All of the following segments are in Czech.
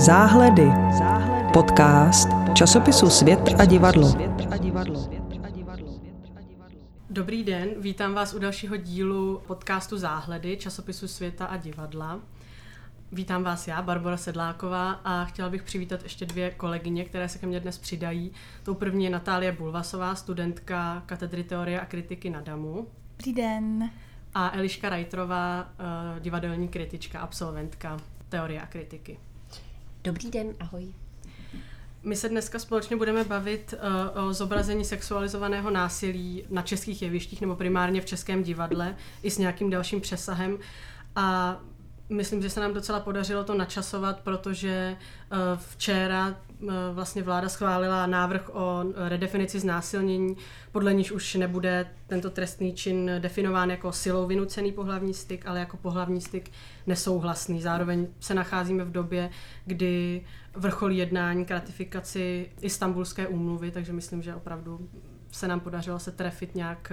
Záhledy. Podcast časopisu Svět a divadlo. Dobrý den, vítám vás u dalšího dílu podcastu Záhledy časopisu Světa a divadla. Vítám vás já, Barbara Sedláková, a chtěla bych přivítat ještě dvě kolegyně, které se ke mně dnes přidají. Tou první je Natálie Bulvasová, studentka katedry teorie a kritiky na DAMu. Dobrý den. A Eliška Rajtrová, eh, divadelní kritička, absolventka teorie a kritiky. Dobrý den, ahoj. My se dneska společně budeme bavit uh, o zobrazení sexualizovaného násilí na českých jevištích nebo primárně v českém divadle i s nějakým dalším přesahem. A myslím, že se nám docela podařilo to načasovat, protože uh, včera vlastně vláda schválila návrh o redefinici znásilnění, podle níž už nebude tento trestný čin definován jako silou vynucený pohlavní styk, ale jako pohlavní styk nesouhlasný. Zároveň se nacházíme v době, kdy vrcholí jednání k ratifikaci Istanbulské úmluvy, takže myslím, že opravdu se nám podařilo se trefit nějak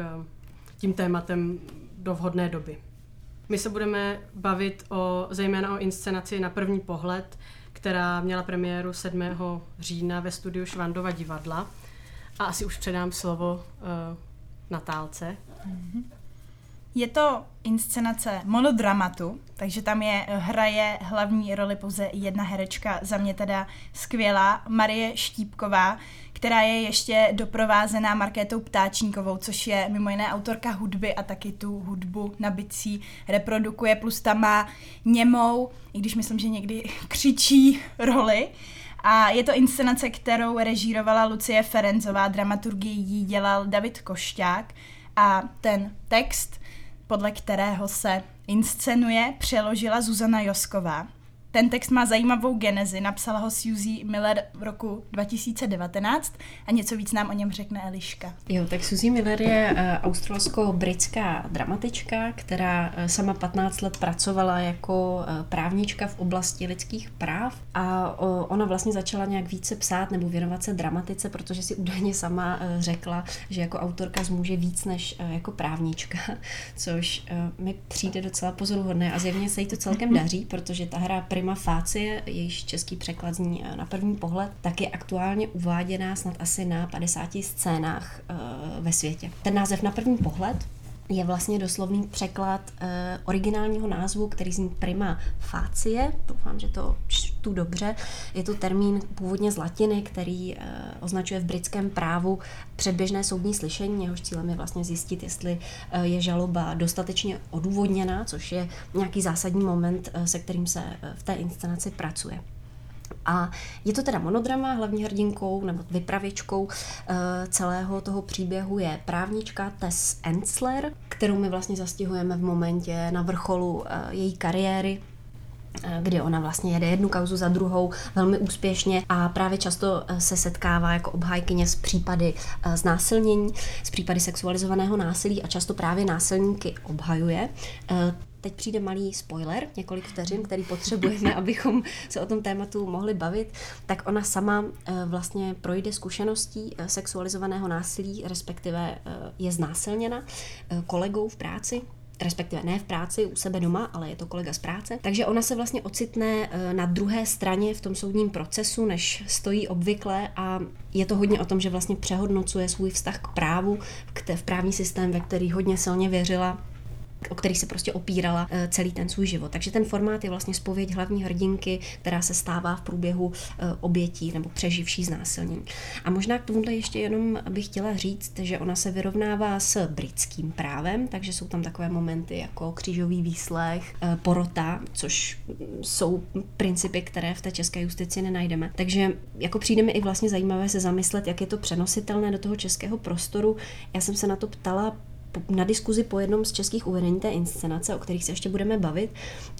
tím tématem do vhodné doby. My se budeme bavit o, zejména o inscenaci na první pohled, která měla premiéru 7. října ve studiu Švandova divadla. A asi už předám slovo uh, Natálce. Mm-hmm. Je to inscenace monodramatu, takže tam je, hraje hlavní roli pouze jedna herečka, za mě teda skvělá, Marie Štípková, která je ještě doprovázená Markétou Ptáčníkovou, což je mimo jiné autorka hudby a taky tu hudbu na bicí reprodukuje, plus tam má němou, i když myslím, že někdy křičí roli. A je to inscenace, kterou režírovala Lucie Ferenzová, dramaturgii jí dělal David Košťák a ten text podle kterého se inscenuje, přeložila Zuzana Josková. Ten text má zajímavou genezi, napsala ho Suzy Miller v roku 2019 a něco víc nám o něm řekne Eliška. Jo, tak Suzy Miller je uh, australsko-britská dramatička, která uh, sama 15 let pracovala jako uh, právnička v oblasti lidských práv a ona vlastně začala nějak více psát nebo věnovat se dramatice, protože si údajně sama řekla, že jako autorka zmůže víc než jako právnička, což mi přijde docela pozoruhodné a zjevně se jí to celkem daří, protože ta hra prima facie, jejíž český překlad zní eh, na první pohled, tak je aktuálně uváděná snad asi na 50 scénách uh, ve světě. Ten název na první pohled je vlastně doslovný překlad uh, originálního názvu, který zní prima facie. Doufám, že to čtu dobře. Je to termín původně z latiny, který uh, označuje v britském právu předběžné soudní slyšení. Jehož cílem je vlastně zjistit, jestli uh, je žaloba dostatečně odůvodněná, což je nějaký zásadní moment, uh, se kterým se uh, v té inscenaci pracuje. A je to teda monodrama, hlavní hrdinkou nebo vypravěčkou uh, celého toho příběhu je právnička Tess Ensler, kterou my vlastně zastihujeme v momentě na vrcholu uh, její kariéry, eh, kdy ona vlastně jede jednu kauzu za druhou velmi úspěšně a právě často se setkává jako obhájkyně s případy znásilnění, s případy sexualizovaného násilí a často právě násilníky obhajuje teď přijde malý spoiler, několik vteřin, který potřebujeme, abychom se o tom tématu mohli bavit, tak ona sama eh, vlastně projde zkušeností eh, sexualizovaného násilí, respektive eh, je znásilněna kolegou v práci, respektive ne v práci, u sebe doma, ale je to kolega z práce. Takže ona se vlastně ocitne na druhé straně v tom soudním procesu, než stojí obvykle a je to hodně o tom, že vlastně přehodnocuje svůj vztah k právu, k v právní systém, ve který hodně silně věřila o který se prostě opírala eh, celý ten svůj život. Takže ten formát je vlastně spověď hlavní hrdinky, která se stává v průběhu eh, obětí nebo přeživší znásilnění. A možná k tomuhle ještě jenom bych chtěla říct, že ona se vyrovnává s britským právem, takže jsou tam takové momenty jako křížový výslech, eh, porota, což jsou principy, které v té české justici nenajdeme. Takže jako přijde mi i vlastně zajímavé se zamyslet, jak je to přenositelné do toho českého prostoru. Já jsem se na to ptala na diskuzi po jednom z českých uvedení té inscenace, o kterých se ještě budeme bavit.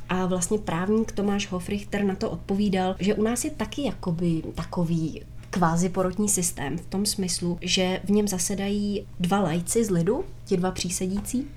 A vlastně právník Tomáš Hofrichter na to odpovídal, že u nás je taky jakoby takový kvázi porotní systém v tom smyslu, že v něm zasedají dva lajci z lidu, ti dva přísedící,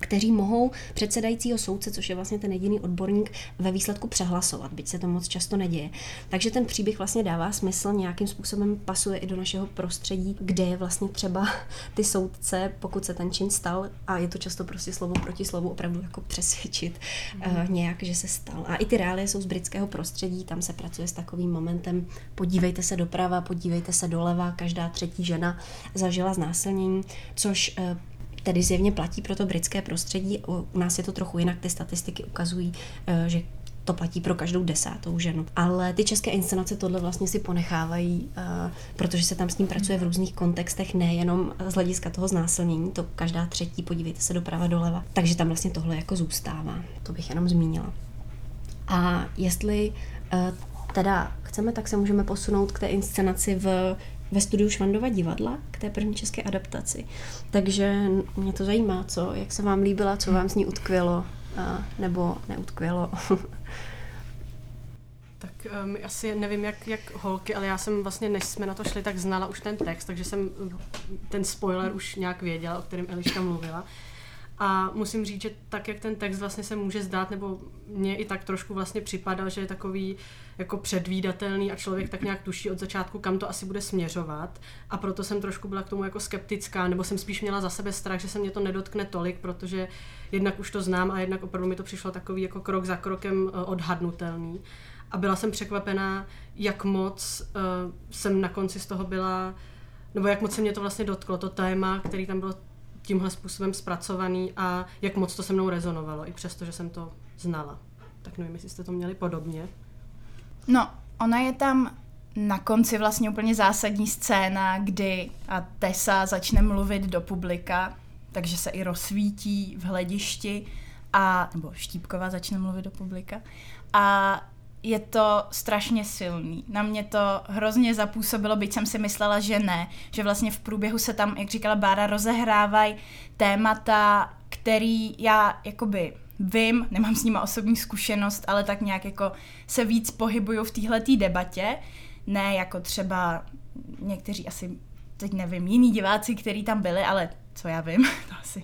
kteří mohou předsedajícího soudce, což je vlastně ten jediný odborník, ve výsledku přehlasovat, byť se to moc často neděje. Takže ten příběh vlastně dává smysl, nějakým způsobem pasuje i do našeho prostředí, kde je vlastně třeba ty soudce, pokud se ten čin stal, a je to často prostě slovo proti slovu, opravdu jako přesvědčit mm. uh, nějak, že se stal. A i ty reálie jsou z britského prostředí, tam se pracuje s takovým momentem, podívejte se doprava, podívejte se doleva, každá třetí žena zažila znásilnění, což uh, tedy zjevně platí pro to britské prostředí. U nás je to trochu jinak, ty statistiky ukazují, eh, že to platí pro každou desátou ženu. Ale ty české inscenace tohle vlastně si ponechávají, uh, protože se tam s ním pracuje v různých kontextech, nejenom z hlediska toho znásilnění, to každá třetí, podívejte se doprava doleva. Takže tam vlastně tohle jako zůstává. To bych jenom zmínila. A jestli uh, teda chceme, tak se můžeme posunout k té inscenaci v ve studiu Švandova divadla k té první české adaptaci. Takže mě to zajímá, co, jak se vám líbila, co vám z ní utkvělo nebo neutkvělo. tak um, asi nevím, jak, jak holky, ale já jsem vlastně, než jsme na to šli, tak znala už ten text, takže jsem ten spoiler už nějak věděla, o kterém Eliška mluvila. A musím říct, že tak, jak ten text vlastně se může zdát, nebo mně i tak trošku vlastně připadal, že je takový jako předvídatelný a člověk tak nějak tuší od začátku, kam to asi bude směřovat. A proto jsem trošku byla k tomu jako skeptická, nebo jsem spíš měla za sebe strach, že se mě to nedotkne tolik, protože jednak už to znám a jednak opravdu mi to přišlo takový jako krok za krokem eh, odhadnutelný. A byla jsem překvapená, jak moc uh, jsem na konci z toho byla, nebo jak moc se mě to vlastně dotklo, to téma, který tam bylo tímhle způsobem zpracovaný a jak moc to se mnou rezonovalo, i přesto, že jsem to znala. Tak nevím, jestli jste to měli podobně. No, ona je tam na konci vlastně úplně zásadní scéna, kdy Tessa začne mluvit do publika, takže se i rozsvítí v hledišti a, nebo Štípková začne mluvit do publika a je to strašně silný. Na mě to hrozně zapůsobilo, byť jsem si myslela, že ne. Že vlastně v průběhu se tam, jak říkala Bára, rozehrávají témata, který já jakoby vím, nemám s nima osobní zkušenost, ale tak nějak jako se víc pohybuju v téhletý debatě. Ne jako třeba někteří asi, teď nevím, jiní diváci, kteří tam byli, ale co já vím, to asi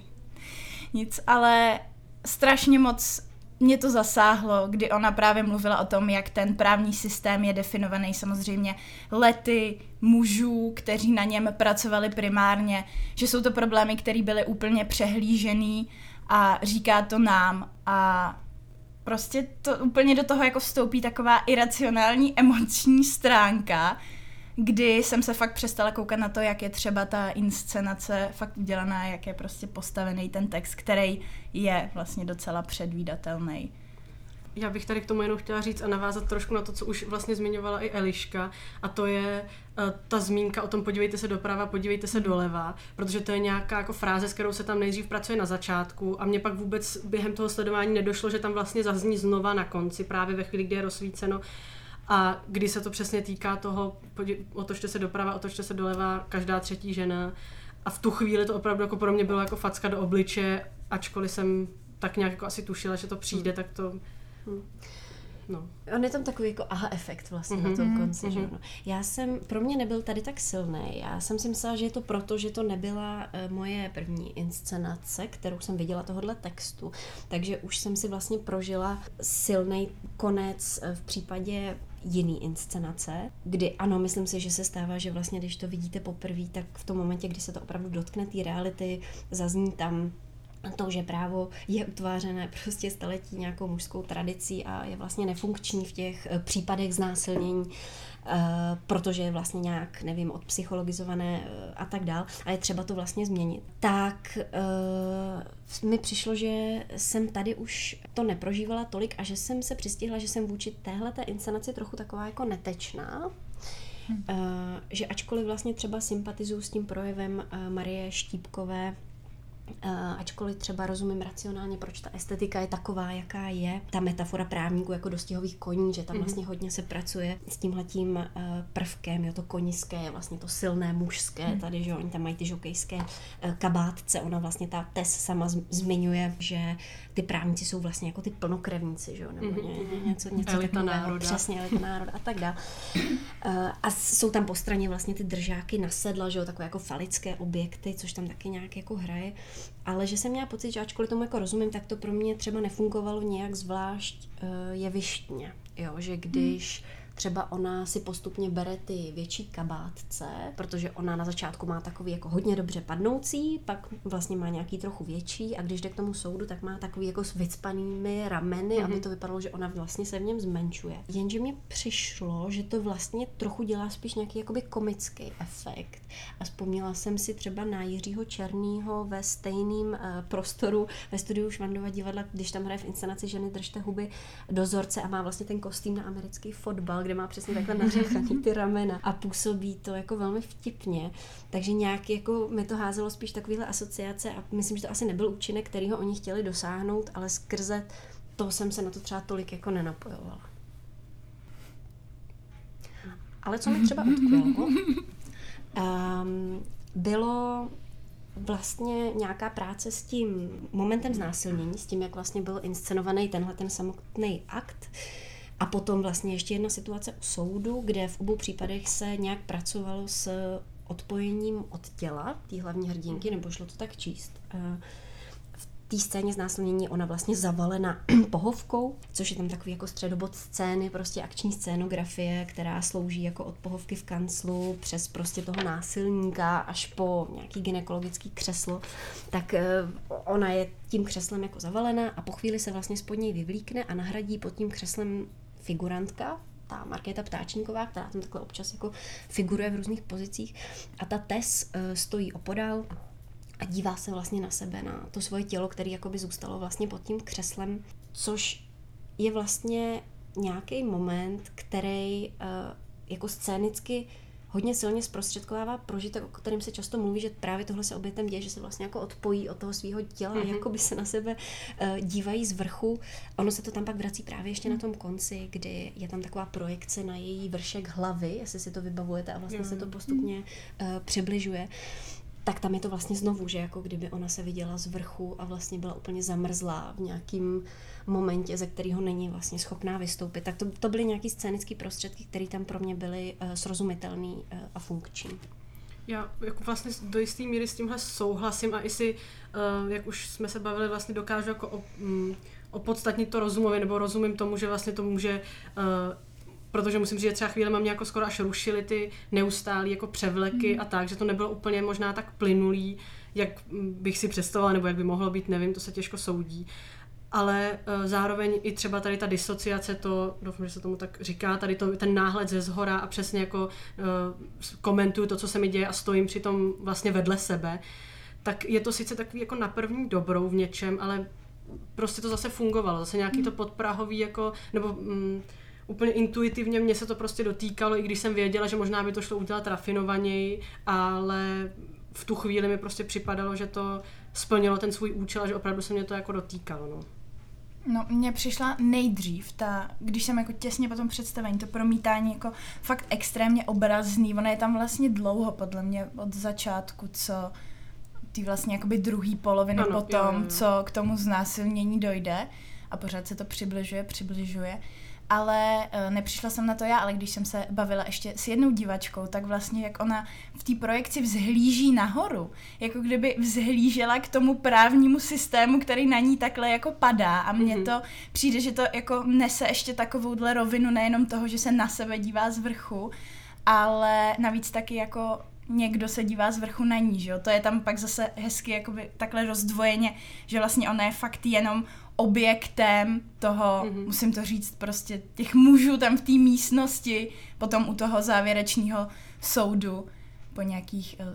nic, ale strašně moc mě to zasáhlo, kdy ona právě mluvila o tom, jak ten právní systém je definovaný samozřejmě lety mužů, kteří na něm pracovali primárně, že jsou to problémy, které byly úplně přehlížený a říká to nám. A prostě to úplně do toho jako vstoupí taková iracionální emoční stránka, kdy jsem se fakt přestala koukat na to, jak je třeba ta inscenace fakt udělaná, jak je prostě postavený ten text, který je vlastně docela předvídatelný. Já bych tady k tomu jenom chtěla říct a navázat trošku na to, co už vlastně zmiňovala i Eliška, a to je uh, ta zmínka o tom podívejte se doprava, podívejte se doleva, protože to je nějaká jako fráze, s kterou se tam nejdřív pracuje na začátku a mě pak vůbec během toho sledování nedošlo, že tam vlastně zazní znova na konci, právě ve chvíli, kdy je rozsvíceno a kdy se to přesně týká toho, otočte se doprava, otočte se doleva, každá třetí žena. A v tu chvíli to opravdu jako pro mě bylo jako facka do obliče, ačkoliv jsem tak nějak jako asi tušila, že to přijde, hmm. tak to... Hmm. No. On je tam takový jako aha efekt vlastně mm-hmm. na tom mhm, konci. Mm-hmm. Že? No. Já jsem, pro mě nebyl tady tak silný. Já jsem si myslela, že je to proto, že to nebyla uh, moje první inscenace, kterou jsem viděla tohohle textu. Takže už jsem si vlastně prožila silný konec uh, v případě jiný inscenace, kdy ano, myslím si, že se stává, že vlastně, když to vidíte poprvé, tak v tom momentě, kdy se to opravdu dotkne té reality, zazní tam to, že právo je utvářené prostě staletí nějakou mužskou tradicí a je vlastně nefunkční v těch eh, případech znásilnění, protože je vlastně nějak, nevím, odpsychologizované eh, a tak dál a je třeba to vlastně změnit. Tak mi přišlo, že jsem tady už to neprožívala tolik a že jsem se přistihla, že jsem vůči téhle inscenaci trochu taková jako netečná, Hmm. že ačkoliv vlastně třeba sympatizuju s tím projevem Marie Štípkové, ačkoliv třeba rozumím racionálně, proč ta estetika je taková, jaká je. Ta metafora právníků jako dostihových koní, že tam mhm. vlastně hodně se pracuje s tímhletím uh, prvkem, jo, to koniské, vlastně to silné mužské, mm. tady, že oni tam mají ty žokejské uh, kabátce, ona vlastně ta Tes sama zmiňuje, že ty právníci jsou vlastně jako ty plnokrevníci, že jo, nebo mm. ně, něco, něco elita takového, národa. přesně, elita národa a tak dále. A jsou tam po straně vlastně ty držáky na sedla, že jo, takové jako falické objekty, což tam taky nějak jako hraje. Ale že jsem měla pocit, že ačkoliv tomu jako rozumím, tak to pro mě třeba nefungovalo nějak zvlášť uh, jevištně. Jo, že když hmm Třeba ona si postupně bere ty větší kabátce, protože ona na začátku má takový jako hodně dobře padnoucí, pak vlastně má nějaký trochu větší a když jde k tomu soudu, tak má takový jako s vycpanými rameny, mm-hmm. aby to vypadalo, že ona vlastně se v něm zmenšuje. Jenže mi přišlo, že to vlastně trochu dělá spíš nějaký jakoby komický efekt. A vzpomněla jsem si třeba na Jiřího Černýho ve stejném uh, prostoru ve studiu Švandova divadla, když tam hraje v inscenaci Ženy držte huby dozorce a má vlastně ten kostým na americký fotbal, kde má přesně takhle nařechaný ty ramena a působí to jako velmi vtipně. Takže nějak jako mi to házelo spíš takovýhle asociace a myslím, že to asi nebyl účinek, který ho oni chtěli dosáhnout, ale skrze to jsem se na to třeba tolik jako nenapojovala. Ale co mi třeba utkvělo, um, bylo vlastně nějaká práce s tím momentem znásilnění, s tím, jak vlastně byl inscenovaný tenhle ten samotný akt. Uh, a potom vlastně ještě jedna situace u soudu, kde v obou případech se nějak pracovalo s odpojením od těla té hlavní hrdinky, nebo šlo to tak číst. V té scéně znásilnění ona vlastně zavalena pohovkou, což je tam takový jako středobod scény, prostě akční scénografie, která slouží jako od pohovky v kanclu přes prostě toho násilníka až po nějaký gynekologický křeslo, tak eh, ona je tím křeslem jako zavalena a po chvíli se vlastně spod něj vyvlíkne a nahradí pod tím křeslem figurantka, ta Markéta Ptáčníková, která tam takhle občas jako figuruje v různých pozicích. A ta Tess uh, stojí opodál a dívá se vlastně na sebe, na to svoje tělo, které jakoby zůstalo vlastně pod tím křeslem, což je vlastně nějaký moment, který uh, jako scénicky hodně silně zprostředkovává prožitek, o kterém se často mluví, že právě tohle se obětem děje, že se vlastně jako odpojí od toho svého těla, mm-hmm. jako by se na sebe uh, dívají z vrchu. Ono se to tam pak vrací právě ještě mm. na tom konci, kdy je tam taková projekce na její vršek hlavy, jestli si to vybavujete, a vlastně mm. se to postupně uh, přibližuje tak tam je to vlastně znovu, že jako kdyby ona se viděla z vrchu a vlastně byla úplně zamrzlá v nějakým momentě, ze kterého není vlastně schopná vystoupit. Tak to, to byly nějaký scénické prostředky, které tam pro mě byly uh, srozumitelné uh, a funkční. Já jako vlastně do jisté míry s tímhle souhlasím a i si, uh, jak už jsme se bavili, vlastně dokážu jako o, um, opodstatnit to rozumově, nebo rozumím tomu, že vlastně to může uh, protože musím říct, že třeba chvíli mě jako skoro až rušily ty neustálé jako převleky mm. a tak, že to nebylo úplně možná tak plynulý, jak bych si představovala, nebo jak by mohlo být, nevím, to se těžko soudí. Ale uh, zároveň i třeba tady ta disociace, to, doufám, že se tomu tak říká, tady to, ten náhled ze zhora a přesně jako uh, komentuju to, co se mi děje a stojím přitom vlastně vedle sebe, tak je to sice takový jako na první dobrou v něčem, ale prostě to zase fungovalo, zase nějaký mm. to podprahový jako, nebo mm, úplně intuitivně mě se to prostě dotýkalo, i když jsem věděla, že možná by to šlo udělat rafinovaněji, ale v tu chvíli mi prostě připadalo, že to splnilo ten svůj účel a že opravdu se mě to jako dotýkalo. No. No, mně přišla nejdřív ta, když jsem jako těsně po tom představení, to promítání jako fakt extrémně obrazný, ona je tam vlastně dlouho podle mě od začátku, co ty vlastně jakoby druhý poloviny ano, potom, jo, jo. co k tomu znásilnění dojde a pořád se to přibližuje, přibližuje ale uh, nepřišla jsem na to já, ale když jsem se bavila ještě s jednou divačkou, tak vlastně jak ona v té projekci vzhlíží nahoru, jako kdyby vzhlížela k tomu právnímu systému, který na ní takhle jako padá a mně mm-hmm. to přijde, že to jako nese ještě takovouhle rovinu nejenom toho, že se na sebe dívá z vrchu, ale navíc taky jako někdo se dívá z vrchu na ní, že jo? To je tam pak zase hezky jakoby takhle rozdvojeně, že vlastně ona je fakt jenom objektem toho, mm-hmm. musím to říct, prostě těch mužů tam v té místnosti, potom u toho závěrečného soudu po nějakých uh,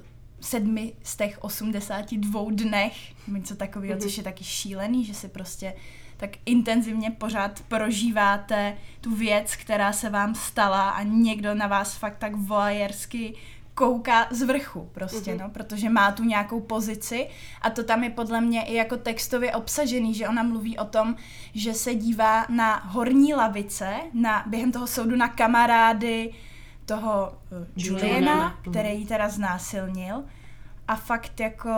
sedmi z těch 82 dnech, něco takového, mm-hmm. což je taky šílený, že si prostě tak intenzivně pořád prožíváte tu věc, která se vám stala a někdo na vás fakt tak voajersky kouká z vrchu prostě, mm-hmm. no, protože má tu nějakou pozici a to tam je podle mě i jako textově obsažený, že ona mluví o tom, že se dívá na horní lavice, na, během toho soudu na kamarády toho uh, Juliana, mm-hmm. který ji teda znásilnil a fakt jako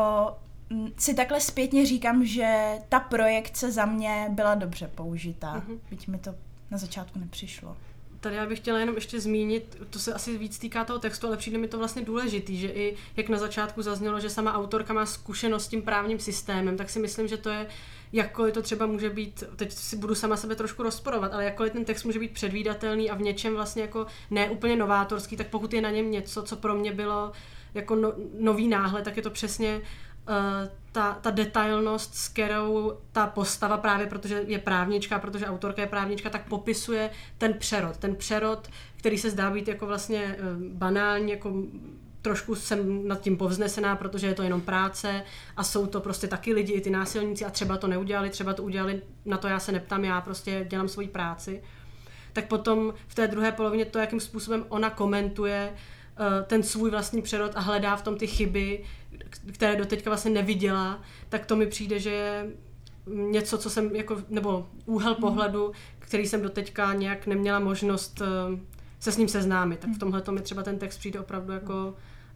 si takhle zpětně říkám, že ta projekce za mě byla dobře použitá, mm-hmm. byť mi to na začátku nepřišlo. Tady já bych chtěla jenom ještě zmínit, to se asi víc týká toho textu, ale přijde mi to vlastně důležitý, že i jak na začátku zaznělo, že sama autorka má zkušenost s tím právním systémem, tak si myslím, že to je jakkoliv to třeba může být, teď si budu sama sebe trošku rozporovat, ale jakkoliv ten text může být předvídatelný a v něčem vlastně jako neúplně novátorský, tak pokud je na něm něco, co pro mě bylo jako no, nový náhled, tak je to přesně uh, ta, ta detailnost, s kterou ta postava právě, protože je právnička, protože autorka je právnička, tak popisuje ten přerod. Ten přerod, který se zdá být jako vlastně uh, banální, jako trošku jsem nad tím povznesená, protože je to jenom práce a jsou to prostě taky lidi, i ty násilníci a třeba to neudělali, třeba to udělali, na to já se neptám, já prostě dělám svoji práci. Tak potom v té druhé polovině to, jakým způsobem ona komentuje uh, ten svůj vlastní přerod a hledá v tom ty chyby, které doteďka vlastně neviděla, tak to mi přijde, že je něco, co jsem jako, nebo úhel pohledu, který jsem doteďka nějak neměla možnost uh, se s ním seznámit. Tak v tomhle mi třeba ten text přijde opravdu jako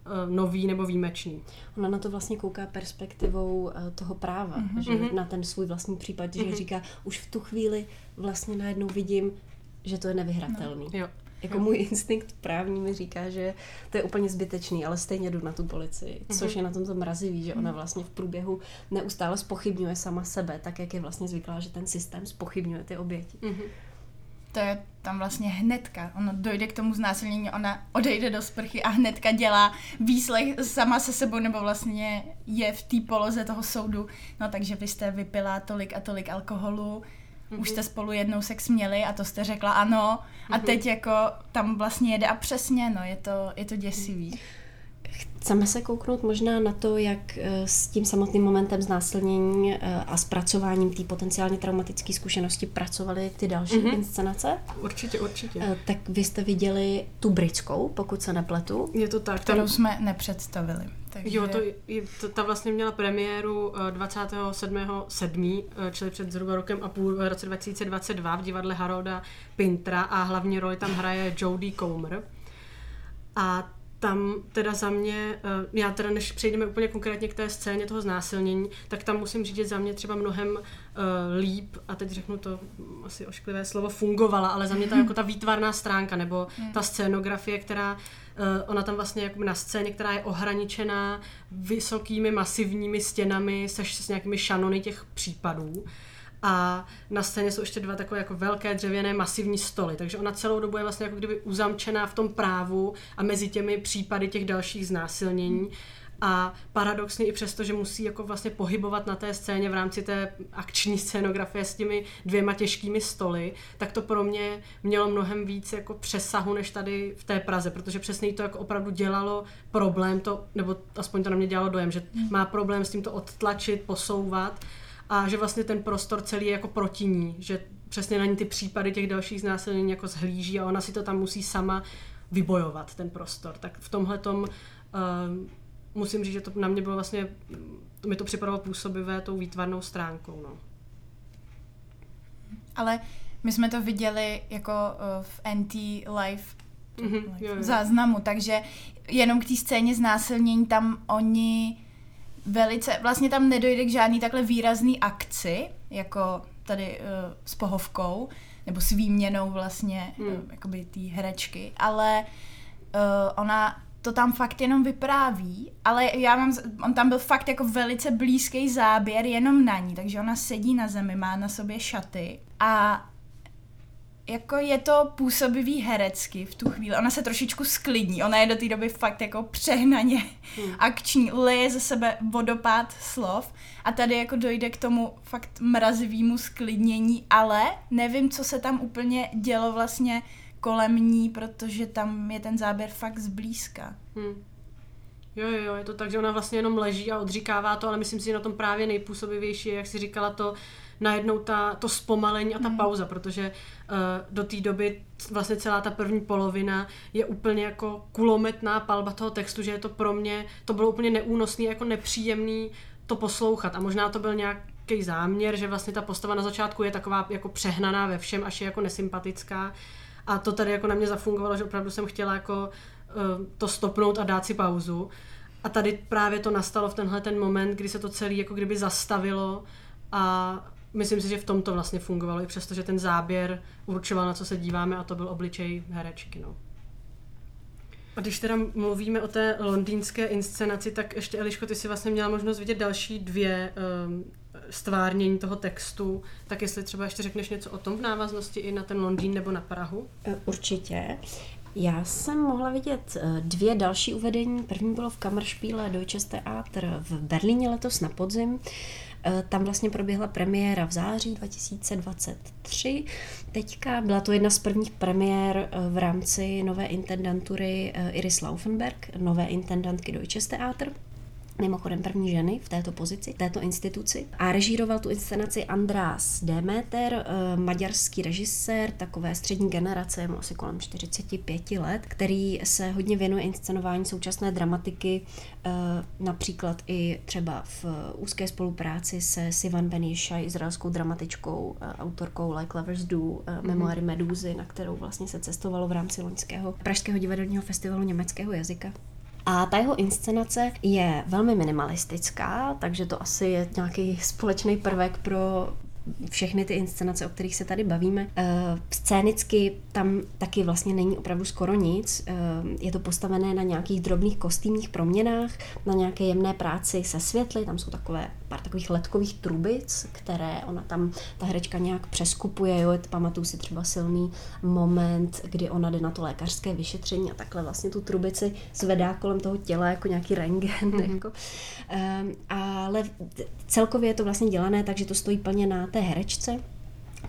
Eh, nový nebo výjimečný. Ona na to vlastně kouká perspektivou eh, toho práva, mm-hmm. že mm-hmm. na ten svůj vlastní případ, že mm-hmm. říká, už v tu chvíli vlastně najednou vidím, že to je nevyhratelný. No. Jo. Jako můj instinkt právní mi říká, že to je úplně zbytečný, ale stejně jdu na tu policii, mm-hmm. což je na tom to mrazivý, že ona mhm. vlastně v průběhu neustále spochybňuje sama sebe, tak jak je vlastně zvyklá, že ten systém spochybňuje ty oběti. Mm-hmm to je tam vlastně hnedka. Ono dojde k tomu znásilnění, ona odejde do sprchy a hnedka dělá výslech sama se sebou, nebo vlastně je v té poloze toho soudu. No takže vy jste vypila tolik a tolik alkoholu, mm-hmm. už jste spolu jednou sex měli a to jste řekla ano. Mm-hmm. A mhm. teď jako tam vlastně jede a přesně, no je to, je to děsivý. Chceme se kouknout možná na to, jak eh, s tím samotným momentem znásilnění eh, a zpracováním té potenciálně traumatické zkušenosti pracovaly ty další mm-hmm. inscenace? Určitě, určitě. Eh, tak vy jste viděli tu britskou, pokud se nepletu. Je to tak. Kterou tam... jsme nepředstavili. Takže... Jo, to, to, ta vlastně měla premiéru 27.7., čili před zhruba rokem a půl, v roce 2022 v divadle Harolda Pintra a hlavní roli tam hraje Jodie Comer. A tam teda za mě, eh, já teda než přejdeme úplně konkrétně k té scéně toho znásilnění, tak tam musím říct, že za mě třeba mnohem uh, líp, a teď řeknu to asi ošklivé slovo, fungovala, ale za mě ta jako ta výtvarná stránka, nebo hmm. ta scénografie, která, uh, ona tam vlastně jako na scéně, která je ohraničená vysokými masivními stěnami se s nějakými šanony těch případů, a na scéně jsou ještě dva takové jako velké dřevěné masivní stoly, takže ona celou dobu je vlastně jako kdyby uzamčená v tom právu a mezi těmi případy těch dalších znásilnění. A paradoxně i přesto, že musí jako vlastně pohybovat na té scéně v rámci té akční scénografie s těmi dvěma těžkými stoly, tak to pro mě mělo mnohem víc jako přesahu než tady v té Praze, protože přesně to jako opravdu dělalo problém, to, nebo aspoň to na mě dělalo dojem, že má problém s tím to odtlačit, posouvat a že vlastně ten prostor celý je jako proti ní, že přesně na ní ty případy těch dalších znásilnění jako zhlíží a ona si to tam musí sama vybojovat, ten prostor. Tak v tomhle tom uh, musím říct, že to na mě bylo vlastně, to mi to připadalo působivé tou výtvarnou stránkou. No. Ale my jsme to viděli jako uh, v NT Live mm-hmm, jo, jo. záznamu, takže jenom k té scéně znásilnění tam oni velice, vlastně tam nedojde k žádný takhle výrazný akci, jako tady uh, s pohovkou, nebo s výměnou vlastně, hmm. uh, jakoby té herečky, ale uh, ona to tam fakt jenom vypráví, ale já mám, on tam byl fakt jako velice blízký záběr jenom na ní, takže ona sedí na zemi, má na sobě šaty a jako je to působivý herecky v tu chvíli. Ona se trošičku sklidní. Ona je do té doby fakt jako přehnaně hmm. akční. Leje ze sebe vodopád slov a tady jako dojde k tomu fakt mrazivému sklidnění, ale nevím, co se tam úplně dělo vlastně kolem ní, protože tam je ten záběr fakt zblízka. Hmm. Jo, jo, jo, je to tak, že ona vlastně jenom leží a odříkává to, ale myslím si, že na tom právě nejpůsobivější jak si říkala to, najednou ta, to zpomalení a ta mm. pauza, protože uh, do té doby vlastně celá ta první polovina je úplně jako kulometná palba toho textu, že je to pro mě, to bylo úplně neúnosný, jako nepříjemný to poslouchat a možná to byl nějaký záměr, že vlastně ta postava na začátku je taková jako přehnaná ve všem, až je jako nesympatická a to tady jako na mě zafungovalo, že opravdu jsem chtěla jako to stopnout a dát si pauzu. A tady právě to nastalo v tenhle ten moment, kdy se to celé jako kdyby zastavilo a myslím si, že v tom to vlastně fungovalo, i přesto, že ten záběr určoval, na co se díváme a to byl obličej herečky. No. A když teda mluvíme o té londýnské inscenaci, tak ještě Eliško, ty si vlastně měla možnost vidět další dvě um, stvárnění toho textu, tak jestli třeba ještě řekneš něco o tom v návaznosti i na ten Londýn nebo na Prahu? E, určitě. Já jsem mohla vidět e, dvě další uvedení. První bylo v Kammerspiele Deutsches Theater v Berlíně letos na podzim. E, tam vlastně proběhla premiéra v září 2023. Teďka byla to jedna z prvních premiér v rámci nové intendantury Iris Laufenberg, nové intendantky Deutsches Theater mimochodem první ženy v této pozici, v této instituci. A režíroval tu inscenaci András Demeter, eh, maďarský režisér, takové střední generace, mu asi kolem 45 let, který se hodně věnuje inscenování současné dramatiky, eh, například i třeba v úzké spolupráci se Sivan Benisha, izraelskou dramatičkou, eh, autorkou Like Lovers Do, memoáry Medúzy, na kterou vlastně se cestovalo v rámci loňského Pražského divadelního festivalu německého jazyka. A ta jeho inscenace je velmi minimalistická, takže to asi je nějaký společný prvek pro všechny ty inscenace, o kterých se tady bavíme. Eh, scénicky tam taky vlastně není opravdu skoro nic. Eh, je to postavené na nějakých drobných kostýmních proměnách, na nějaké jemné práci se světly, tam jsou takové pár takových letkových trubic, které ona tam, ta herečka nějak přeskupuje, jo, pamatuju si třeba silný moment, kdy ona jde na to lékařské vyšetření a takhle vlastně tu trubici zvedá kolem toho těla jako nějaký rengen, mm-hmm. jako. Um, ale celkově je to vlastně dělané tak, že to stojí plně na té herečce,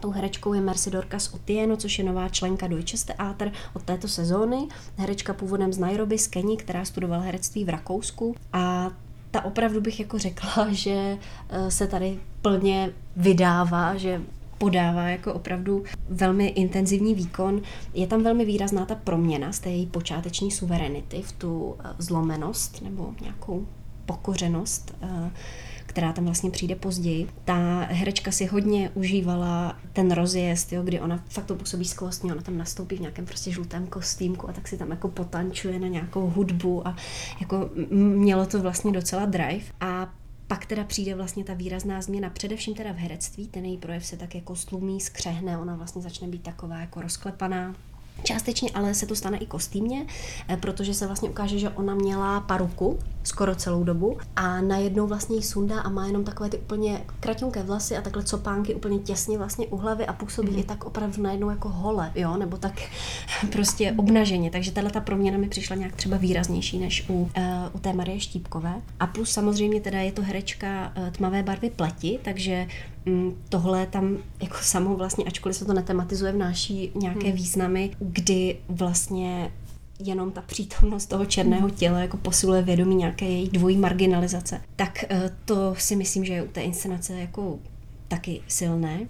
Tou herečkou je Mercy Dorcas Otieno, což je nová členka Deutsches Theater od této sezóny. Herečka původem z Nairobi, z Keni, která studovala herectví v Rakousku. A ta opravdu bych jako řekla, že eh, se tady plně vydává, že podává jako opravdu velmi intenzivní výkon. Je tam velmi výrazná ta proměna z té její počáteční suverenity v tu eh, zlomenost nebo nějakou pokořenost eh, která tam vlastně přijde později. Ta herečka si hodně užívala ten rozjezd, jo, kdy ona fakt to působí skvostně, ona tam nastoupí v nějakém prostě žlutém kostýmku a tak si tam jako potančuje na nějakou hudbu a jako mělo to vlastně docela drive. A pak teda přijde vlastně ta výrazná změna, především teda v herectví, ten její projev se tak jako stlumí, skřehne, ona vlastně začne být taková jako rozklepaná, Částečně ale se to stane i kostýmně, eh, protože se vlastně ukáže, že ona měla paruku skoro celou dobu a najednou vlastně jí sundá a má jenom takové ty úplně kratěnké vlasy a takhle copánky úplně těsně vlastně u hlavy a působí mm. i tak opravdu najednou jako hole, jo, nebo tak prostě obnaženě. Takže tahle ta proměna mi přišla nějak třeba výraznější než u, uh, u té Marie Štípkové. A plus samozřejmě teda je to herečka uh, tmavé barvy pleti, takže tohle tam jako samo vlastně, ačkoliv se to netematizuje, vnáší nějaké hmm. významy, kdy vlastně jenom ta přítomnost toho černého hmm. těla jako posiluje vědomí nějaké její dvojí marginalizace. Tak eh, to si myslím, že je u té inscenace jako taky silné.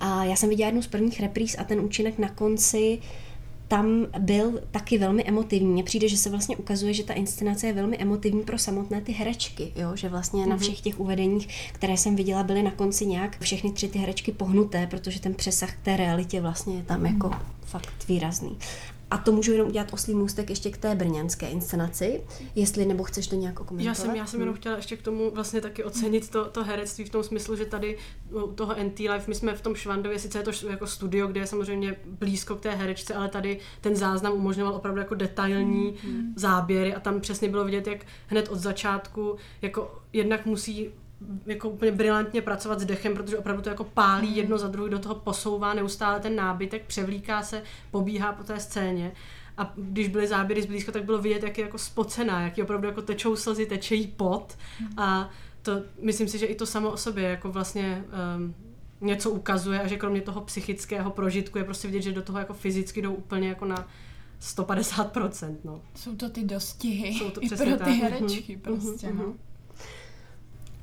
A já jsem viděla jednu z prvních repríz a ten účinek na konci uh, tam byl taky velmi emotivní. Mně přijde, že se vlastně ukazuje, že ta inscenace je velmi emotivní pro samotné ty herečky, jo? že vlastně mm-hmm. na mhm. všech těch uvedeních, které jsem viděla, byly na konci nějak všechny tři ty herečky pohnuté, protože ten přesah k té realitě vlastně je tam mm-hmm. jako fakt výrazný. A to můžu jenom udělat oslý můstek ještě k té brněnské inscenaci, jestli nebo chceš to nějak komentovat. Já jsem, já jsem jenom chtěla ještě k tomu vlastně taky ocenit to, to herectví v tom smyslu, že tady u toho NT Life, my jsme v tom Švandově, sice je to jako studio, kde je samozřejmě blízko k té herečce, ale tady ten záznam umožňoval opravdu jako detailní mm. záběry a tam přesně bylo vidět, jak hned od začátku jako jednak musí jako úplně brilantně pracovat s dechem, protože opravdu to jako pálí mhm. jedno za druhé, do toho posouvá neustále ten nábytek, převlíká se, pobíhá po té scéně. A když byly záběry zblízka, tak bylo vidět, jak je jako spocená, jak je opravdu jako tečou slzy, teče jí pot. Mhm. A to, myslím si, že i to samo o sobě jako vlastně um, něco ukazuje a že kromě toho psychického prožitku je prostě vidět, že do toho jako fyzicky jdou úplně jako na 150%. No. Jsou to ty dostihy Jsou to i pro ty herečky mm-hmm. prostě. Mm-hmm. No.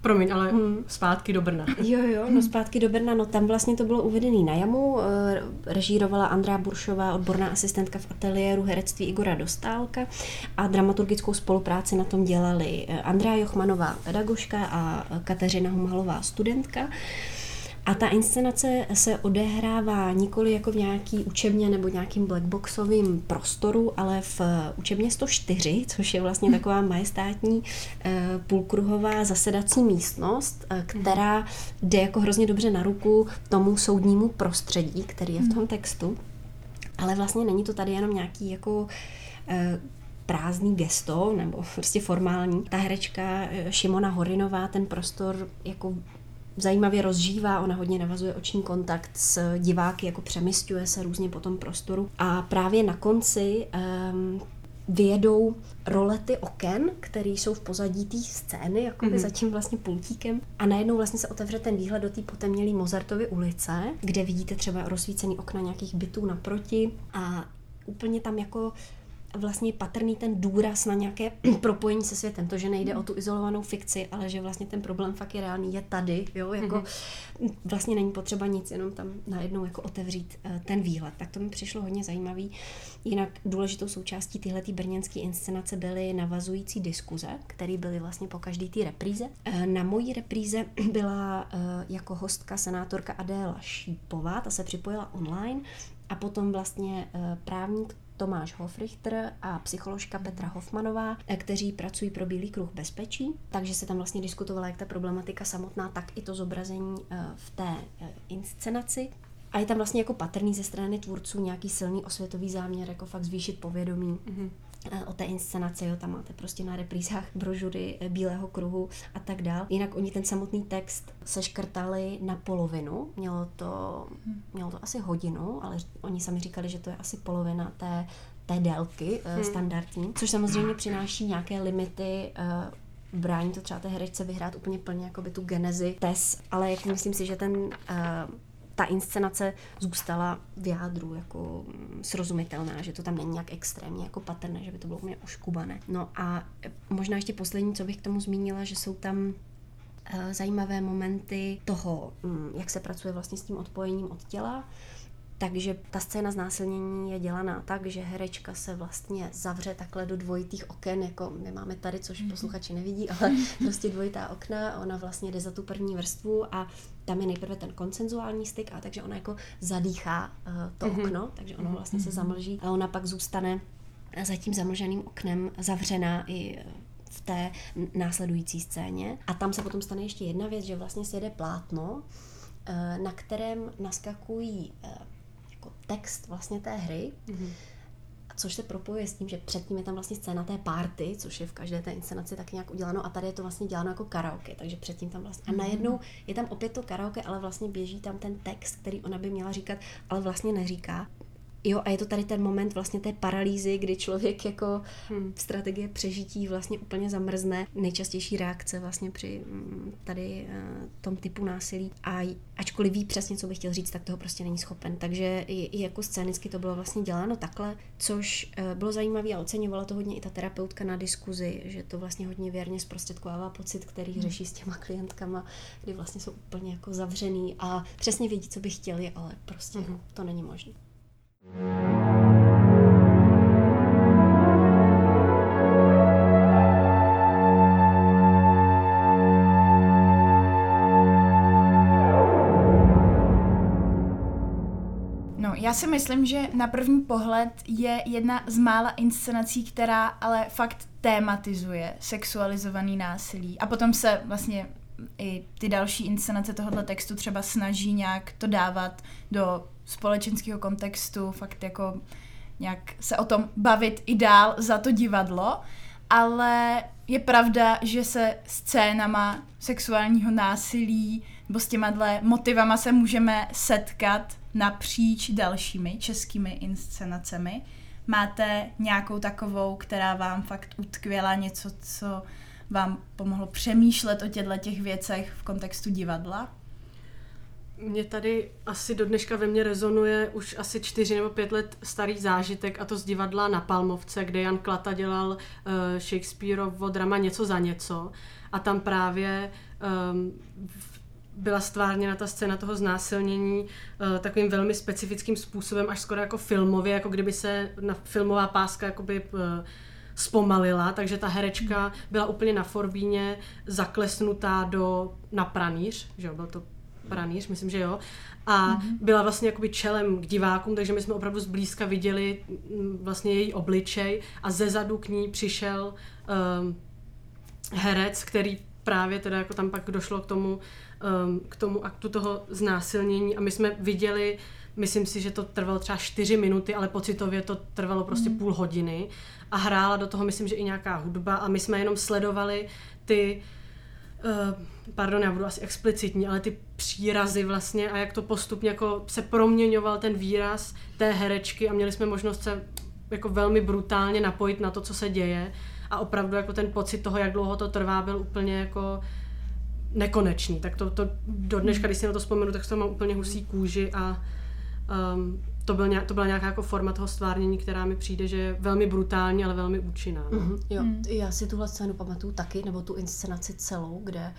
Promiň, ale hmm. zpátky do Brna. Jo, jo, no zpátky do Brna, no tam vlastně to bylo uvedený na jamu, eh, režírovala Andrá Buršová, odborná asistentka v ateliéru herectví Igora Dostálka a dramaturgickou spolupráci na tom dělali eh, Andrá Jochmanová, pedagožka a Kateřina Humalová, studentka. A ta inscenace se odehrává nikoli jako v nějaký učebně nebo nějakým blackboxovým prostoru, ale v učebně 104, což je vlastně taková majestátní eh, půlkruhová zasedací místnost, eh, která jde jako hrozně dobře na ruku tomu soudnímu prostředí, který je v tom textu. Ale vlastně není to tady jenom nějaký jako eh, prázdný gesto nebo prostě formální. Ta herečka Šimona Horinová ten prostor jako zajímavě rozžívá, ona hodně navazuje oční kontakt s diváky, jako přemysťuje se různě po tom prostoru a právě na konci um, vyjedou rolety oken, které jsou v pozadí té scény, jako mm-hmm. za tím vlastně pultíkem. A najednou vlastně se otevře ten výhled do té potemnělé Mozartovy ulice, kde vidíte třeba rozsvícený okna nějakých bytů naproti a úplně tam jako vlastně patrný ten důraz na nějaké propojení se světem. To, že nejde o tu izolovanou fikci, ale že vlastně ten problém fakt je reálný, je tady. Jo? Jako, mm-hmm. Vlastně není potřeba nic, jenom tam najednou jako otevřít uh, ten výhled. Tak to mi přišlo hodně zajímavý. Jinak důležitou součástí tyhle brněnské inscenace byly navazující diskuze, které byly vlastně po každý té repríze. Uh, na mojí repríze byla uh, jako hostka senátorka Adéla Šípová, ta se připojila online a potom vlastně právník Tomáš Hofrichter a psycholožka Petra Hofmanová, kteří pracují pro Bílý kruh bezpečí. Takže se tam vlastně diskutovala jak ta problematika samotná, tak i to zobrazení eh, v té eh, inscenaci. A je tam vlastně jako patrný ze strany tvůrců nějaký silný osvětový záměr, jako fakt zvýšit povědomí. Mm-hmm o té inscenaci, jo, tam máte prostě na reprízách brožury Bílého kruhu a tak dál. Jinak oni ten samotný text seškrtali na polovinu, mělo to, mělo to asi hodinu, ale oni sami říkali, že to je asi polovina té, té délky hmm. standardní, což samozřejmě přináší nějaké limity brání to třeba té herečce vyhrát úplně plně jako by tu genezi tes, ale jako myslím si, že ten uh, ta inscenace zůstala v jádru jako mm, srozumitelná, že to tam není nějak extrémně jako patrné, že by to bylo úplně oškubané. No a možná ještě poslední, co bych k tomu zmínila, že jsou tam eh, zajímavé momenty toho, mm, jak se pracuje vlastně s tím odpojením od těla, takže ta scéna znásilnění je dělaná tak, že herečka se vlastně zavře takhle do dvojitých oken, jako my máme tady, což mhm. posluchači nevidí, ale prostě dvojitá okna, ona vlastně jde za tu první vrstvu a tam je nejprve ten koncenzuální styk a takže ona jako zadýchá uh, to mm-hmm. okno, takže ono vlastně se mhm. zamlží a ona pak zůstane za tím zamlženým oknem zavřená i v té následující scéně. A tam se potom stane ještě jedna věc, že vlastně se jede plátno, eh, na kterém naskakují eh, text vlastně té hry, mm-hmm. což se propojuje s tím, že předtím je tam vlastně scéna té party, což je v každé té inscenaci tak nějak uděláno a tady je to vlastně děláno jako karaoke, takže předtím tam vlastně a mhm. najednou je tam opět to karaoke, ale vlastně běží tam ten text, který ona by měla říkat, ale vlastně neříká Jo, a je to tady ten moment vlastně té paralýzy, kdy člověk jako hmm. strategie přežití vlastně úplně zamrzne. Nejčastější reakce vlastně při mm, tady uh, tom typu násilí. A ačkoliv ví přesně, co by chtěl říct, tak toho prostě není schopen. Takže i, jako scénicky to bylo vlastně děláno takhle, což uh, bylo zajímavé a oceňovala to hodně i ta terapeutka na diskuzi, že to vlastně hodně věrně zprostředkovává pocit, který hmm. řeší s těma klientkama, kdy vlastně jsou úplně jako zavřený a přesně vědí, co by chtěli, ale prostě hmm. to není možné. No, já si myslím, že na první pohled je jedna z mála inscenací, která ale fakt tématizuje sexualizovaný násilí. A potom se vlastně i ty další inscenace tohoto textu třeba snaží nějak to dávat do společenského kontextu, fakt jako nějak se o tom bavit i dál za to divadlo, ale je pravda, že se scénama sexuálního násilí nebo s těma motivama se můžeme setkat napříč dalšími českými inscenacemi. Máte nějakou takovou, která vám fakt utkvěla, něco, co vám pomohlo přemýšlet o těchto těch věcech v kontextu divadla? Mě tady asi do dneška ve mně rezonuje už asi čtyři nebo pět let starý zážitek a to z divadla na Palmovce, kde Jan Klata dělal uh, Shakespeareovo drama Něco za něco. A tam právě um, byla stvárněna ta scéna toho znásilnění uh, takovým velmi specifickým způsobem, až skoro jako filmově, jako kdyby se na filmová páska jakoby uh, zpomalila, takže ta herečka byla úplně na forbíně zaklesnutá do, na pranýř, že jo, byl to Pranýř, myslím, že jo. A mm-hmm. byla vlastně jakoby čelem k divákům, takže my jsme opravdu zblízka viděli mm, vlastně její obličej a ze zadu k ní přišel um, herec, který právě teda jako tam pak došlo k tomu, um, k tomu aktu toho znásilnění a my jsme viděli, myslím si, že to trvalo třeba čtyři minuty, ale pocitově to trvalo prostě mm. půl hodiny a hrála do toho, myslím, že i nějaká hudba a my jsme jenom sledovali ty uh, pardon, já budu asi explicitní, ale ty přírazy vlastně a jak to postupně jako se proměňoval ten výraz té herečky a měli jsme možnost se jako velmi brutálně napojit na to, co se děje a opravdu jako ten pocit toho, jak dlouho to trvá, byl úplně jako nekonečný. Tak to, to do dneška, když si na to vzpomenu, tak to mám úplně husí kůži a um, to, byl nějak, to byla nějaká jako forma toho stvárnění, která mi přijde, že je velmi brutální, ale velmi účinná. No. Mm-hmm, jo, mm. já si tuhle scénu pamatuju taky, nebo tu inscenaci celou, kde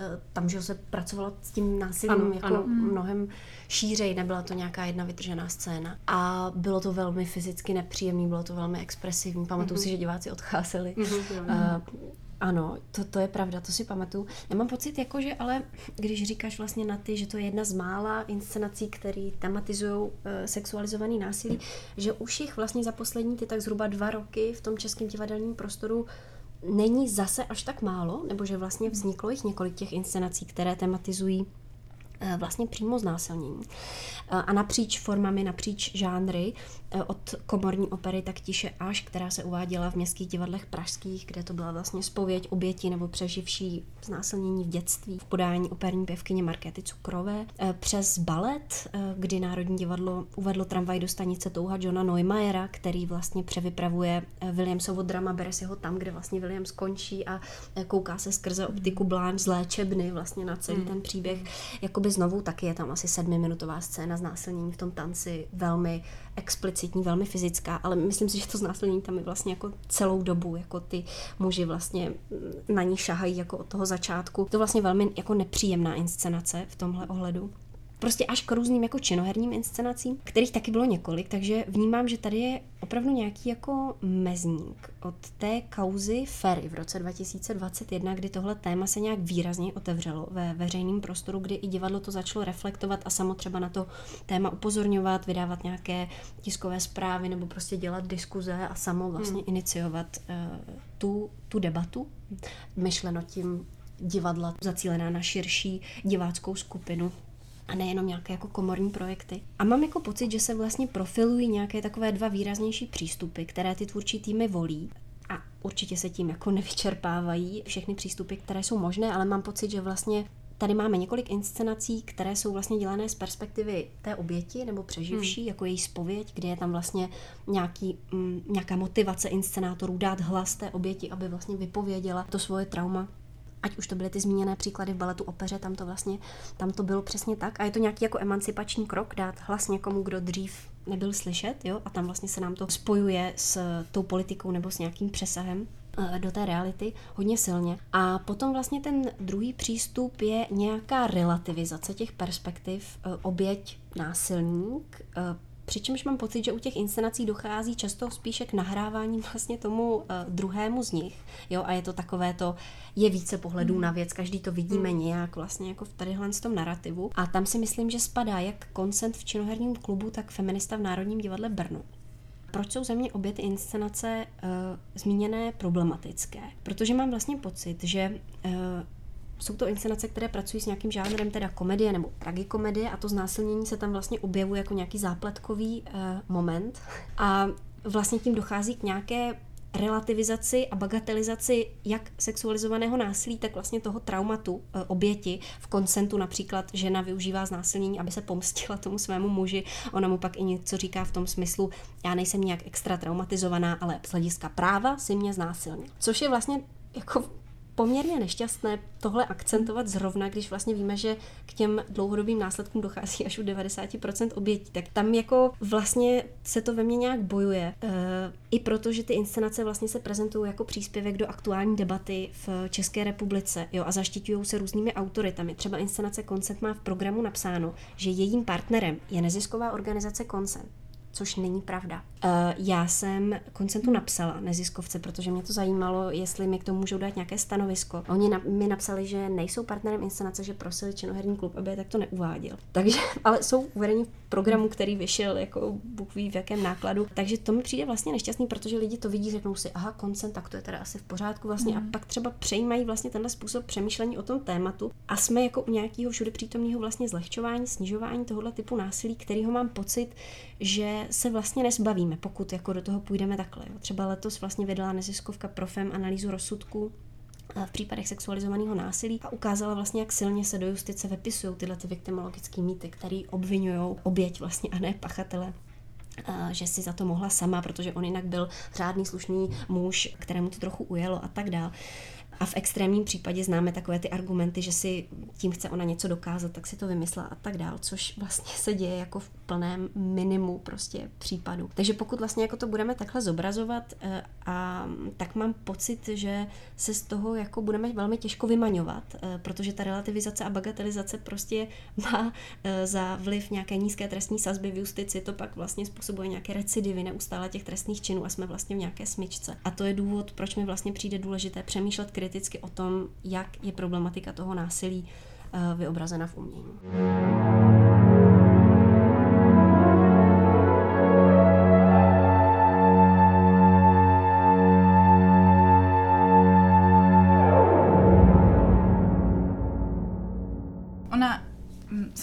Eh, tam, že se pracovala s tím násilím ano, jako ano. mnohem šířej, nebyla to nějaká jedna vytržená scéna. A bylo to velmi fyzicky nepříjemné, bylo to velmi expresivní. Pamatuju mm-hmm. si, že diváci odcházeli. Mm-hmm, uh, ano, to, to je pravda, to si pamatuju. Já mám pocit, jako, že ale když říkáš vlastně na ty, že to je jedna z mála inscenací, které tematizují uh, sexualizovaný násilí, že už jich vlastně za poslední ty tak zhruba dva roky v tom českém divadelním prostoru není zase až tak málo, nebo že vlastně vzniklo jich několik těch inscenací, které tematizují Eh, vlastně přímo znásilnění. Eh, a napříč formami, napříč žánry, eh, od komorní opery tak tiše až, která se uváděla v městských divadlech pražských, kde to byla vlastně spověď oběti nebo přeživší znásilnění v dětství, v podání operní pěvkyně Markéty Cukrové, přes balet, kdy Národní divadlo uvedlo tramvaj do stanice Touha Johna Neumayera, který vlastně převypravuje Williamsovo drama, bere si ho tam, kde vlastně William skončí a kouká se skrze optiku Blanche z léčebny vlastně na celý mm. ten příběh, jakoby znovu taky je tam asi sedmiminutová scéna znásilnění v tom tanci, velmi explicitní, velmi fyzická, ale myslím si, že to znásilnění tam je vlastně jako celou dobu, jako ty muži vlastně na ní šahají jako od toho začátku. To vlastně velmi jako nepříjemná inscenace v tomhle ohledu prostě až k různým jako činoherním inscenacím, kterých taky bylo několik, takže vnímám, že tady je opravdu nějaký jako mezník od té kauzy Ferry v roce 2021, kdy tohle téma se nějak výrazně otevřelo ve veřejném prostoru, kdy i divadlo to začalo reflektovat a samo třeba na to téma upozorňovat, vydávat nějaké tiskové zprávy nebo prostě dělat diskuze a samo vlastně hmm. iniciovat uh, tu, tu debatu, myšleno tím divadla zacílená na širší diváckou skupinu a nejenom nějaké jako komorní projekty. A mám jako pocit, že se vlastně profilují nějaké takové dva výraznější přístupy, které ty tvůrčí týmy volí. A určitě se tím jako nevyčerpávají všechny přístupy, které jsou možné, ale mám pocit, že vlastně tady máme několik inscenací, které jsou vlastně dělané z perspektivy té oběti nebo přeživší, hmm. jako její spověď, kde je tam vlastně nějaký, m, mm, nějaká motivace inscenátorů dát hlas té oběti, aby vlastně vypověděla to svoje trauma ať už to byly ty zmíněné příklady v baletu opeře, tam to vlastně, tam to bylo přesně tak. A je to nějaký jako emancipační krok, dát hlas někomu, kdo dřív nebyl slyšet, jo, a tam vlastně se nám to spojuje s tou politikou nebo s nějakým přesahem eh, do té reality hodně silně. A potom vlastně ten druhý přístup je nějaká relativizace těch perspektiv, eh, oběť, násilník, eh, Přičemž mám pocit, že u těch inscenací dochází často spíše k nahrávání vlastně tomu uh, druhému z nich. Jo, a je to takové to, je více pohledů mm. na věc, každý to vidíme mm. nějak vlastně jako v tadyhle tom narrativu. A tam si myslím, že spadá jak koncent v činoherním klubu, tak feminista v Národním divadle Brno. Proč jsou ze mě obě ty inscenace uh, zmíněné problematické? Protože mám vlastně pocit, že uh, jsou to inscenace, které pracují s nějakým žánrem, teda komedie nebo tragikomedie a to znásilnění se tam vlastně objevuje jako nějaký zápletkový uh, moment a vlastně tím dochází k nějaké relativizaci a bagatelizaci jak sexualizovaného násilí, tak vlastně toho traumatu e, oběti. V koncentu například žena využívá znásilnění, aby se pomstila tomu svému muži. Ona mu pak i něco říká v tom smyslu, já nejsem nějak extra traumatizovaná, ale z hlediska práva si mě znásilně. Což je vlastně jako poměrně nešťastné tohle akcentovat zrovna, když vlastně víme, že k těm dlouhodobým následkům dochází až u 90% obětí. Tak tam jako vlastně se to ve mně nějak bojuje. E, I proto, že ty inscenace vlastně se prezentují jako příspěvek do aktuální debaty v České republice jo, a zaštiťují se různými autoritami. Třeba inscenace Koncent má v programu napsáno, že jejím partnerem je nezisková organizace Koncent což není pravda. Uh, já jsem koncentu napsala neziskovce, protože mě to zajímalo, jestli mi k tomu můžou dát nějaké stanovisko. Oni na, mi napsali, že nejsou partnerem inscenace, že prosili činoherní klub, aby je takto neuváděl. Takže, ale jsou uvedeni v programu, který vyšel jako Bůh ví v jakém nákladu. Takže to mi přijde vlastně nešťastný, protože lidi to vidí, řeknou si, aha, koncent, tak to je teda asi v pořádku vlastně. Mm. A pak třeba přejímají vlastně tenhle způsob přemýšlení o tom tématu a jsme jako u nějakého všude přítomného vlastně zlehčování, snižování tohohle typu násilí, kterýho mám pocit, že se vlastně nezbavíme, pokud jako do toho půjdeme takhle. Jo. Třeba letos vlastně vydala neziskovka Profem analýzu rozsudku v případech sexualizovaného násilí a ukázala vlastně, jak silně se do justice vypisují tyhle ty viktimologické mýty, které obvinují oběť vlastně a ne pachatele že si za to mohla sama, protože on jinak byl řádný slušný muž, kterému to trochu ujelo a tak dál. A v extrémním případě známe takové ty argumenty, že si tím chce ona něco dokázat, tak si to vymyslela a tak dál, což vlastně se děje jako v plném minimu prostě případu. Takže pokud vlastně jako to budeme takhle zobrazovat, eh, a tak mám pocit, že se z toho jako budeme velmi těžko vymaňovat, eh, protože ta relativizace a bagatelizace prostě má eh, za vliv nějaké nízké trestní sazby v justici, to pak vlastně způsobuje nějaké recidivy neustále těch trestných činů a jsme vlastně v nějaké smyčce. A to je důvod, proč mi vlastně přijde důležité přemýšlet kriticky o tom, jak je problematika toho násilí vyobrazena v umění.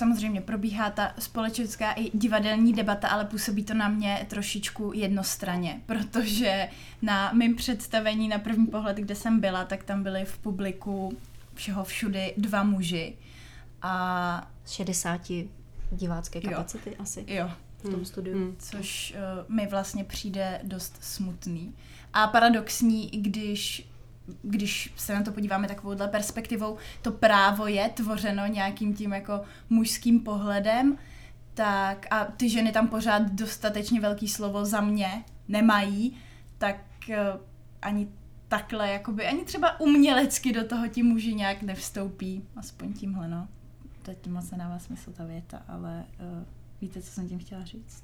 Samozřejmě probíhá ta společenská i divadelní debata, ale působí to na mě trošičku jednostranně, protože na mém představení na první pohled, kde jsem byla, tak tam byly v publiku všeho všudy dva muži. A... Z 60 divácké kapacity jo. asi. Jo. V tom hmm. studiu. Hmm. Což uh, mi vlastně přijde dost smutný. A paradoxní, když když se na to podíváme takovouhle perspektivou, to právo je tvořeno nějakým tím jako mužským pohledem, tak a ty ženy tam pořád dostatečně velký slovo za mě nemají, tak uh, ani takhle, jakoby, ani třeba umělecky do toho ti muži nějak nevstoupí, aspoň tímhle, no. Teď moc nedává smysl ta věta, ale uh, víte, co jsem tím chtěla říct?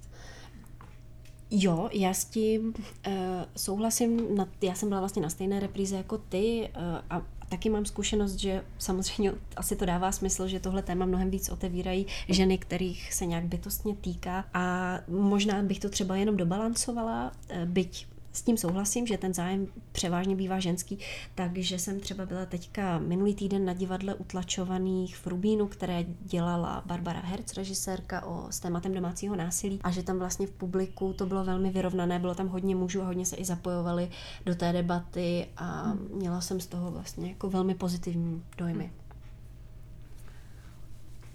Jo, já s tím uh, souhlasím. Na, já jsem byla vlastně na stejné repríze jako ty uh, a taky mám zkušenost, že samozřejmě asi to dává smysl, že tohle téma mnohem víc otevírají ženy, kterých se nějak bytostně týká a možná bych to třeba jenom dobalancovala, uh, byť s tím souhlasím, že ten zájem převážně bývá ženský, takže jsem třeba byla teďka minulý týden na divadle utlačovaných v Rubínu, které dělala Barbara Herz, režisérka o, s tématem domácího násilí a že tam vlastně v publiku to bylo velmi vyrovnané, bylo tam hodně mužů a hodně se i zapojovali do té debaty a měla jsem z toho vlastně jako velmi pozitivní dojmy.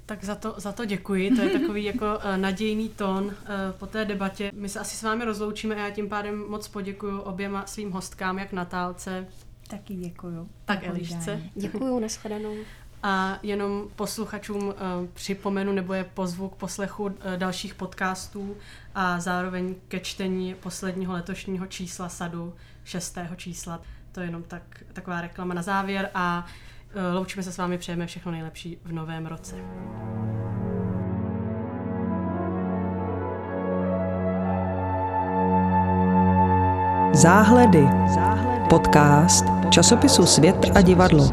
Tak za to, za to děkuji, to je takový jako uh, nadějný tón uh, po té debatě. My se asi s vámi rozloučíme a já tím pádem moc poděkuji oběma svým hostkám, jak Natálce. Taky děkuju. Tak Elišce. Děkuju, nashledanou. A jenom posluchačům uh, připomenu nebo je pozvu k poslechu dalších podcastů a zároveň ke čtení posledního letošního čísla sadu, šestého čísla. To je jenom tak, taková reklama na závěr a Eh, loučíme se s vámi, přejeme všechno nejlepší v novém roce. Záhledy. Podcast časopisu Svět a divadlo.